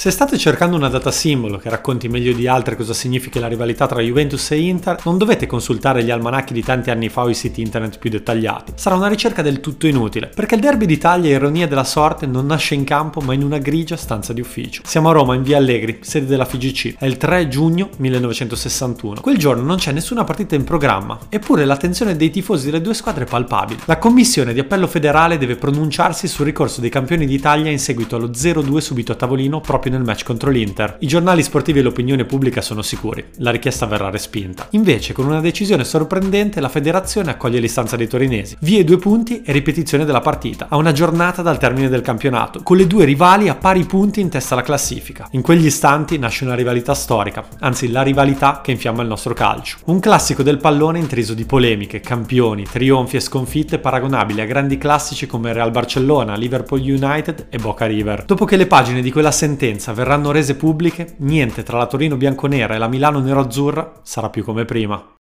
Se state cercando una data simbolo che racconti meglio di altre cosa significa la rivalità tra Juventus e Inter, non dovete consultare gli almanacchi di tanti anni fa o i siti internet più dettagliati. Sarà una ricerca del tutto inutile, perché il derby d'Italia, ironia della sorte, non nasce in campo ma in una grigia stanza di ufficio. Siamo a Roma, in via Allegri, sede della FIGC. È il 3 giugno 1961. Quel giorno non c'è nessuna partita in programma, eppure l'attenzione dei tifosi delle due squadre è palpabile. La commissione di appello federale deve pronunciarsi sul ricorso dei campioni d'Italia in seguito allo 0-2 subito a tavolino proprio nel match contro l'Inter. I giornali sportivi e l'opinione pubblica sono sicuri, la richiesta verrà respinta. Invece, con una decisione sorprendente, la federazione accoglie l'istanza dei torinesi. Via i due punti e ripetizione della partita, a una giornata dal termine del campionato, con le due rivali a pari punti in testa alla classifica. In quegli istanti nasce una rivalità storica, anzi la rivalità che infiamma il nostro calcio. Un classico del pallone intriso di polemiche, campioni, trionfi e sconfitte paragonabili a grandi classici come Real Barcellona, Liverpool United e Boca River. Dopo che le pagine di quella sentenza sentenza verranno rese pubbliche, niente tra la Torino bianconera e la Milano nero-azzurra sarà più come prima.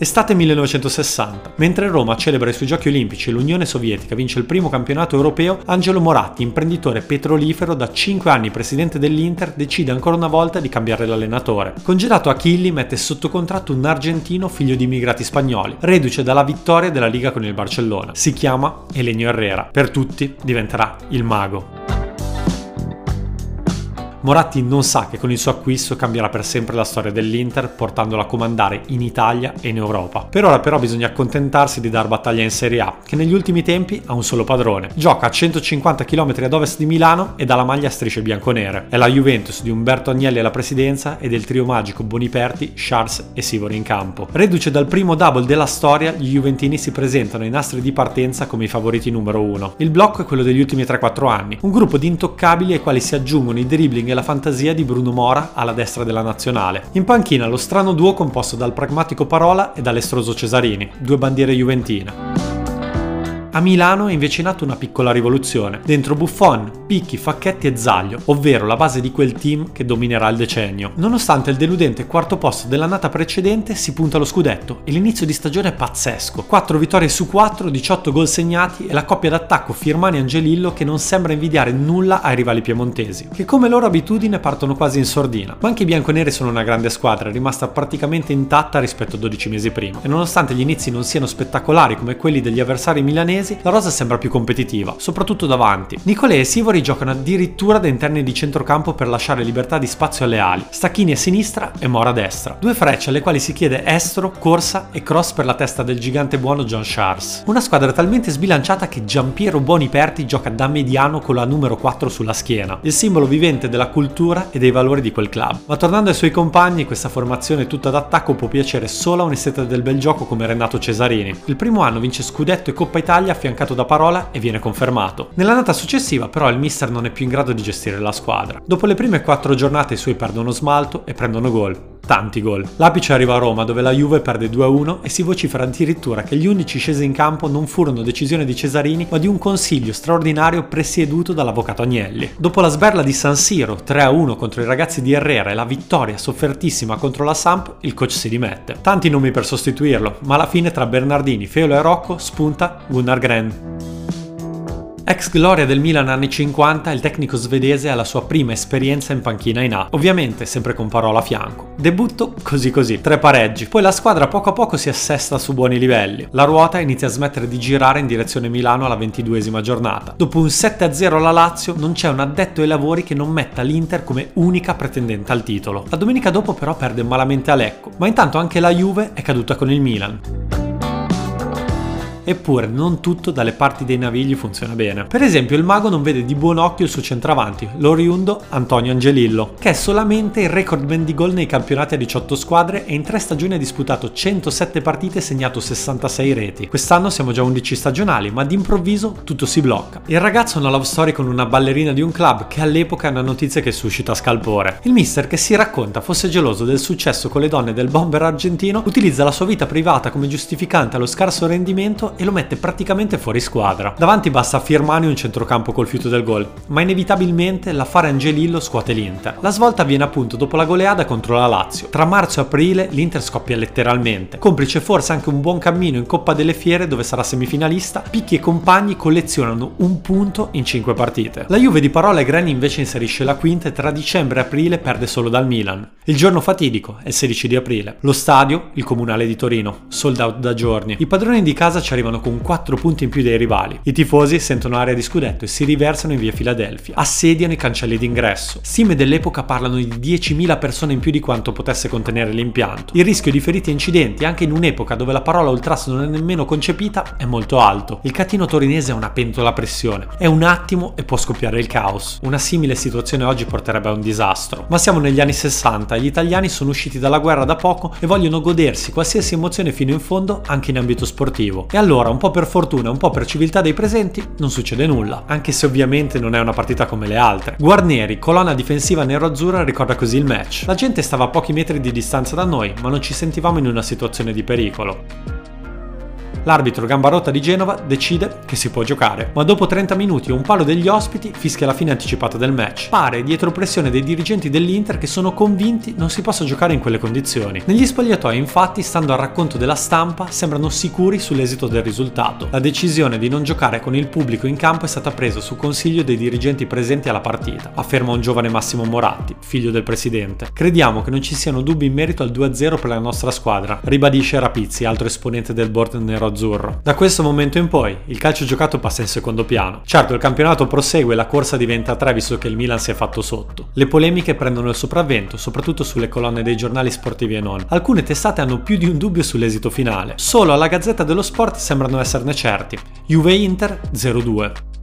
Estate 1960. Mentre Roma celebra i suoi giochi olimpici e l'Unione Sovietica vince il primo campionato europeo, Angelo Moratti, imprenditore petrolifero da 5 anni presidente dell'Inter, decide ancora una volta di cambiare l'allenatore. Congelato Achilli mette sotto contratto un argentino figlio di immigrati spagnoli, reduce dalla vittoria della Liga con il Barcellona. Si chiama Elenio Herrera. Per tutti diventerà il mago. Moratti non sa che con il suo acquisto cambierà per sempre la storia dell'Inter, portandola a comandare in Italia e in Europa. Per ora però bisogna accontentarsi di dar battaglia in Serie A, che negli ultimi tempi ha un solo padrone. Gioca a 150 km ad ovest di Milano e dà la maglia a strisce bianconere. È la Juventus di Umberto Agnelli alla presidenza e del trio magico Boniperti, Charles e Sivori in campo. Reduce dal primo double della storia, gli Juventini si presentano ai nastri di partenza come i favoriti numero uno. Il blocco è quello degli ultimi 3-4 anni, un gruppo di intoccabili ai quali si aggiungono i dribbling e la fantasia di Bruno Mora alla destra della nazionale. In panchina lo strano duo composto dal pragmatico Parola e dall'estroso Cesarini, due bandiere juventine. A Milano è invece nata una piccola rivoluzione. Dentro Buffon, Picchi, Facchetti e Zaglio, ovvero la base di quel team che dominerà il decennio. Nonostante il deludente quarto posto dell'annata precedente, si punta allo scudetto e l'inizio di stagione è pazzesco. 4 vittorie su 4, 18 gol segnati e la coppia d'attacco Firmani-Angelillo che non sembra invidiare nulla ai rivali piemontesi, che come loro abitudine partono quasi in sordina. Ma anche i bianconeri sono una grande squadra, rimasta praticamente intatta rispetto a 12 mesi prima. E nonostante gli inizi non siano spettacolari come quelli degli avversari milanesi, milanesi, la rosa sembra più competitiva, soprattutto davanti. Nicolè e Sivori giocano addirittura da interni di centrocampo per lasciare libertà di spazio alle ali. Stacchini a sinistra e Mora a destra. Due frecce alle quali si chiede estro, corsa e cross per la testa del gigante buono John Charles. Una squadra talmente sbilanciata che Giampiero Boniperti gioca da mediano con la numero 4 sulla schiena, il simbolo vivente della cultura e dei valori di quel club. Ma tornando ai suoi compagni, questa formazione tutta d'attacco può piacere solo a un esteta del bel gioco come Renato Cesarini. Il primo anno vince scudetto e Coppa Italia Italia affiancato da Parola e viene confermato. Nell'annata successiva però il mister non è più in grado di gestire la squadra. Dopo le prime quattro giornate i suoi perdono smalto e prendono gol tanti gol. L'apice arriva a Roma dove la Juve perde 2-1 e si vocifera addirittura che gli unici scesi in campo non furono decisione di Cesarini ma di un consiglio straordinario presieduto dall'avvocato Agnelli. Dopo la sberla di San Siro 3-1 contro i ragazzi di Herrera e la vittoria soffertissima contro la Samp, il coach si dimette. Tanti nomi per sostituirlo, ma alla fine tra Bernardini, Feolo e Rocco spunta Gunnar Gren. Ex gloria del Milan anni 50, il tecnico svedese ha la sua prima esperienza in panchina in A, ovviamente sempre con parola a fianco. Debutto così così, tre pareggi, poi la squadra poco a poco si assesta su buoni livelli. La ruota inizia a smettere di girare in direzione Milano alla ventiduesima giornata. Dopo un 7-0 alla Lazio non c'è un addetto ai lavori che non metta l'Inter come unica pretendente al titolo. La domenica dopo però perde malamente a Lecco, ma intanto anche la Juve è caduta con il Milan. Eppure non tutto dalle parti dei navigli funziona bene. Per esempio il mago non vede di buon occhio il suo centravanti, l'oriundo Antonio Angelillo, che è solamente il recordman di gol nei campionati a 18 squadre e in tre stagioni ha disputato 107 partite e segnato 66 reti. Quest'anno siamo già 11 stagionali, ma d'improvviso tutto si blocca. Il ragazzo ha una love story con una ballerina di un club che all'epoca è una notizia che suscita scalpore. Il mister che si racconta fosse geloso del successo con le donne del bomber argentino utilizza la sua vita privata come giustificante allo scarso rendimento e lo mette praticamente fuori squadra. Davanti basta Firmani un centrocampo col fiuto del gol, ma inevitabilmente l'affare Angelillo scuote l'Inter. La svolta avviene appunto dopo la goleada contro la Lazio. Tra marzo e aprile l'Inter scoppia letteralmente. Complice forse anche un buon cammino in Coppa delle Fiere dove sarà semifinalista, Picchi e compagni collezionano un punto in 5 partite. La Juve di Parola e Greni invece inserisce la quinta e tra dicembre e aprile perde solo dal Milan. Il giorno fatidico è il 16 di aprile. Lo stadio, il comunale di Torino, sold out da giorni. I padroni di casa ci arrivano con 4 punti in più dei rivali. I tifosi sentono aria di scudetto e si riversano in via Filadelfia. Assediano i cancelli d'ingresso. Stime dell'epoca parlano di 10.000 persone in più di quanto potesse contenere l'impianto. Il rischio di feriti e incidenti, anche in un'epoca dove la parola ultras non è nemmeno concepita, è molto alto. Il catino torinese è una pentola a pressione. È un attimo e può scoppiare il caos. Una simile situazione oggi porterebbe a un disastro. Ma siamo negli anni 60 e gli italiani sono usciti dalla guerra da poco e vogliono godersi qualsiasi emozione fino in fondo anche in ambito sportivo. E allora, un po' per fortuna, un po' per civiltà dei presenti, non succede nulla. Anche se ovviamente non è una partita come le altre. Guarnieri, colonna difensiva nero-azzurra, ricorda così il match. La gente stava a pochi metri di distanza da noi, ma non ci sentivamo in una situazione di pericolo. L'arbitro Gambarotta di Genova decide che si può giocare, ma dopo 30 minuti e un palo degli ospiti fischia la fine anticipata del match. Pare dietro pressione dei dirigenti dell'Inter che sono convinti non si possa giocare in quelle condizioni. Negli spogliatoi infatti, stando al racconto della stampa, sembrano sicuri sull'esito del risultato. La decisione di non giocare con il pubblico in campo è stata presa su consiglio dei dirigenti presenti alla partita, afferma un giovane Massimo Moratti, figlio del presidente. Crediamo che non ci siano dubbi in merito al 2-0 per la nostra squadra, ribadisce Rapizzi, altro esponente del board nero azzurro. Da questo momento in poi il calcio giocato passa in secondo piano. Certo, il campionato prosegue e la corsa diventa a tre visto che il Milan si è fatto sotto. Le polemiche prendono il sopravvento, soprattutto sulle colonne dei giornali sportivi e non. Alcune testate hanno più di un dubbio sull'esito finale. Solo alla Gazzetta dello Sport sembrano esserne certi. Juve Inter 0-2.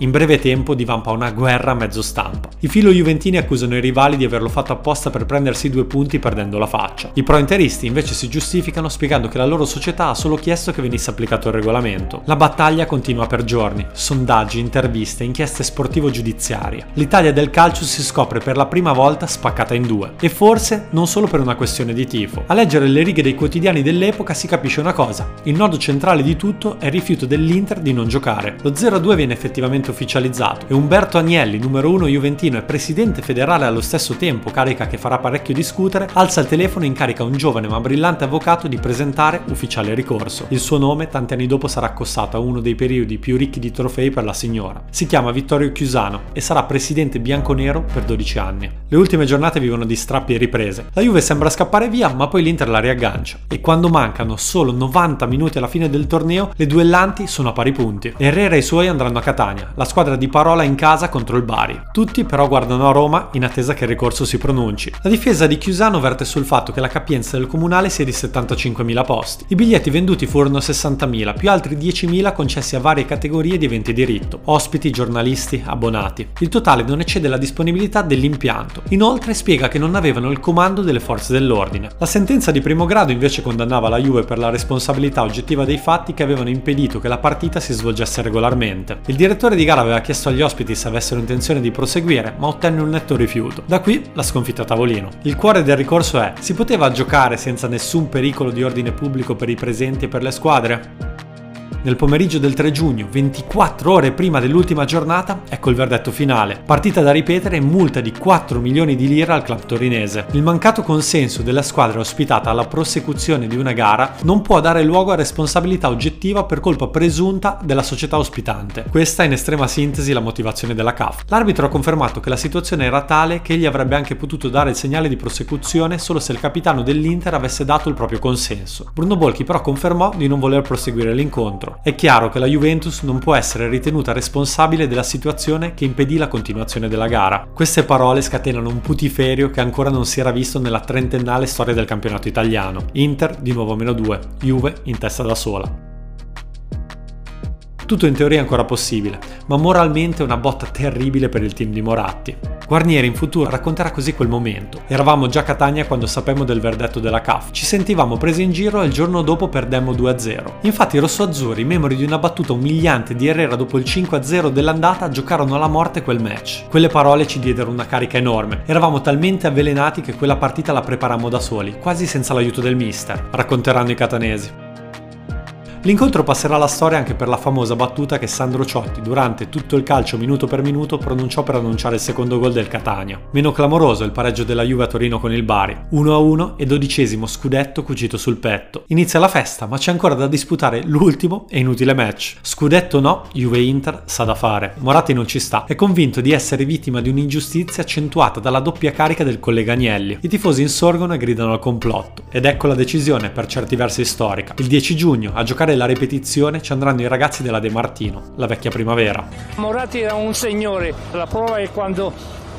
In breve tempo divampa una guerra a mezzo stampa. I filo juventini accusano i rivali di averlo fatto apposta per prendersi due punti perdendo la faccia. I pro-interisti invece si giustificano spiegando che la loro società ha solo chiesto che venisse applicato il regolamento. La battaglia continua per giorni. Sondaggi, interviste, inchieste sportivo-giudiziarie. L'Italia del calcio si scopre per la prima volta spaccata in due. E forse non solo per una questione di tifo. A leggere le righe dei quotidiani dell'epoca si capisce una cosa. Il nodo centrale di tutto è il rifiuto dell'Inter di non giocare. Lo 0-2 viene effettivamente ufficializzato e Umberto Agnelli, numero uno juventino e presidente federale allo stesso tempo, carica che farà parecchio discutere, alza il telefono e incarica un giovane ma brillante avvocato di presentare ufficiale ricorso. Il suo nome tanti anni dopo sarà accossato a uno dei periodi più ricchi di trofei per la signora. Si chiama Vittorio Chiusano e sarà presidente bianconero per 12 anni. Le ultime giornate vivono di strappi e riprese. La Juve sembra scappare via, ma poi l'Inter la riaggancia. E quando mancano solo 90 minuti alla fine del torneo, le duellanti sono a pari punti. Herrera e i suoi andranno a Catania, la squadra di parola in casa contro il Bari. Tutti però guardano a Roma in attesa che il ricorso si pronunci. La difesa di Chiusano verte sul fatto che la capienza del comunale sia di 75.000 posti. I biglietti venduti furono 60.000, più altri 10.000 concessi a varie categorie di eventi diritto, ospiti, giornalisti, abbonati. Il totale non eccede la disponibilità dell'impianto. Inoltre spiega che non avevano il comando delle forze dell'ordine. La sentenza di primo grado invece condannava la Juve per la responsabilità oggettiva dei fatti che avevano impedito che la partita si svolgesse regolarmente. Il direttore di gara aveva chiesto agli ospiti se avessero intenzione di proseguire, ma ottenne un netto rifiuto. Da qui la sconfitta a tavolino. Il cuore del ricorso è: si poteva giocare senza nessun pericolo di ordine pubblico per i presenti e per le squadre? Nel pomeriggio del 3 giugno, 24 ore prima dell'ultima giornata, ecco il verdetto finale. Partita da ripetere e multa di 4 milioni di lire al club torinese. Il mancato consenso della squadra ospitata alla prosecuzione di una gara non può dare luogo a responsabilità oggettiva per colpa presunta della società ospitante. Questa è in estrema sintesi la motivazione della CAF. L'arbitro ha confermato che la situazione era tale che egli avrebbe anche potuto dare il segnale di prosecuzione solo se il capitano dell'Inter avesse dato il proprio consenso. Bruno Bolchi però confermò di non voler proseguire l'incontro. È chiaro che la Juventus non può essere ritenuta responsabile della situazione che impedì la continuazione della gara. Queste parole scatenano un putiferio che ancora non si era visto nella trentennale storia del campionato italiano. Inter di nuovo meno 2, Juve in testa da sola. Tutto in teoria è ancora possibile, ma moralmente è una botta terribile per il team di Moratti. Guarnieri in futuro racconterà così quel momento. Eravamo già a Catania quando sapemmo del verdetto della CAF. Ci sentivamo presi in giro e il giorno dopo perdemmo 2-0. Infatti i rossoazzurri, memori di una battuta umiliante di Herrera dopo il 5-0 dell'andata, giocarono alla morte quel match. Quelle parole ci diedero una carica enorme. Eravamo talmente avvelenati che quella partita la preparammo da soli, quasi senza l'aiuto del mister, racconteranno i catanesi. L'incontro passerà alla storia anche per la famosa battuta che Sandro Ciotti durante tutto il calcio minuto per minuto pronunciò per annunciare il secondo gol del Catania. Meno clamoroso il pareggio della Juve a Torino con il Bari, 1-1 e dodicesimo scudetto cucito sul petto. Inizia la festa, ma c'è ancora da disputare l'ultimo e inutile match. Scudetto no, Juve-Inter sa da fare. Moratti non ci sta, è convinto di essere vittima di un'ingiustizia accentuata dalla doppia carica del collega Agnelli. I tifosi insorgono e gridano al complotto. Ed ecco la decisione, per certi versi storica. Il 10 giugno, a giocare la ripetizione, ci andranno i ragazzi della De Martino, la vecchia primavera. Moratti era un signore, la prova è quando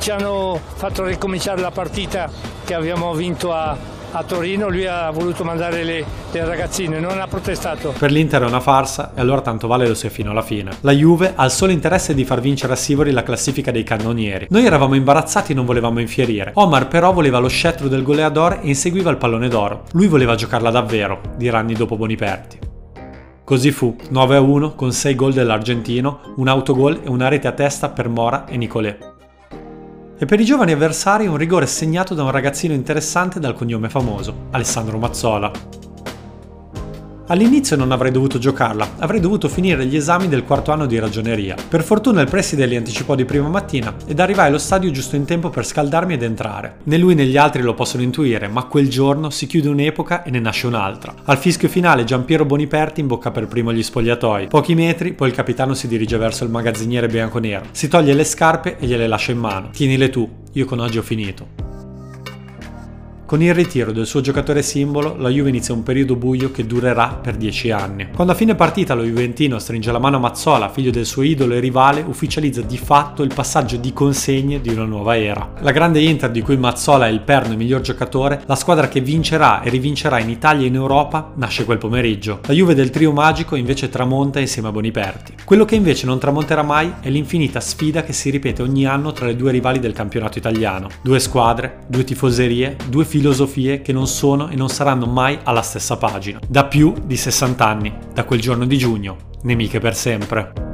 ci hanno fatto ricominciare la partita che abbiamo vinto a, a Torino, lui ha voluto mandare le, le, ragazzine, non ha protestato. Per l'Inter è una farsa e allora tanto vale lo sia fino alla fine. La Juve ha il solo interesse di far vincere a Sivori la classifica dei cannonieri. Noi eravamo imbarazzati e non volevamo infierire. Omar però voleva lo scettro del goleador e inseguiva il pallone d'oro. Lui voleva giocarla davvero, dirà anni dopo Boniperti. Così fu, 9-1 con 6 gol dell'argentino, un autogol e una rete a testa per Mora e Nicolè. E per i giovani avversari un rigore segnato da un ragazzino interessante dal cognome famoso, Alessandro Mazzola. All'inizio non avrei dovuto giocarla, avrei dovuto finire gli esami del quarto anno di ragioneria. Per fortuna il preside li anticipò di prima mattina ed arrivai allo stadio giusto in tempo per scaldarmi ed entrare. Né lui né gli altri lo possono intuire, ma quel giorno si chiude un'epoca e ne nasce un'altra. Al fischio finale Giampiero Boniperti imbocca per primo gli spogliatoi. Pochi metri, poi il capitano si dirige verso il magazziniere bianconero. Si toglie le scarpe e gliele lascia in mano. Tienile tu, io con oggi ho finito. Con il ritiro del suo giocatore simbolo, la Juve inizia un periodo buio che durerà per dieci anni. Quando a fine partita lo Juventino stringe la mano a Mazzola, figlio del suo idolo e rivale, ufficializza di fatto il passaggio di consegne di una nuova era. La grande Inter di cui Mazzola è il perno e miglior giocatore, la squadra che vincerà e rivincerà in Italia e in Europa, nasce quel pomeriggio. La Juve del trio magico invece tramonta insieme a Boniperti. Quello che invece non tramonterà mai è l'infinita sfida che si ripete ogni anno tra le due rivali del campionato italiano. Due squadre, due tifoserie, due fili filosofie che non sono e non saranno mai alla stessa pagina. Da più di 60 anni, da quel giorno di giugno, nemiche per sempre.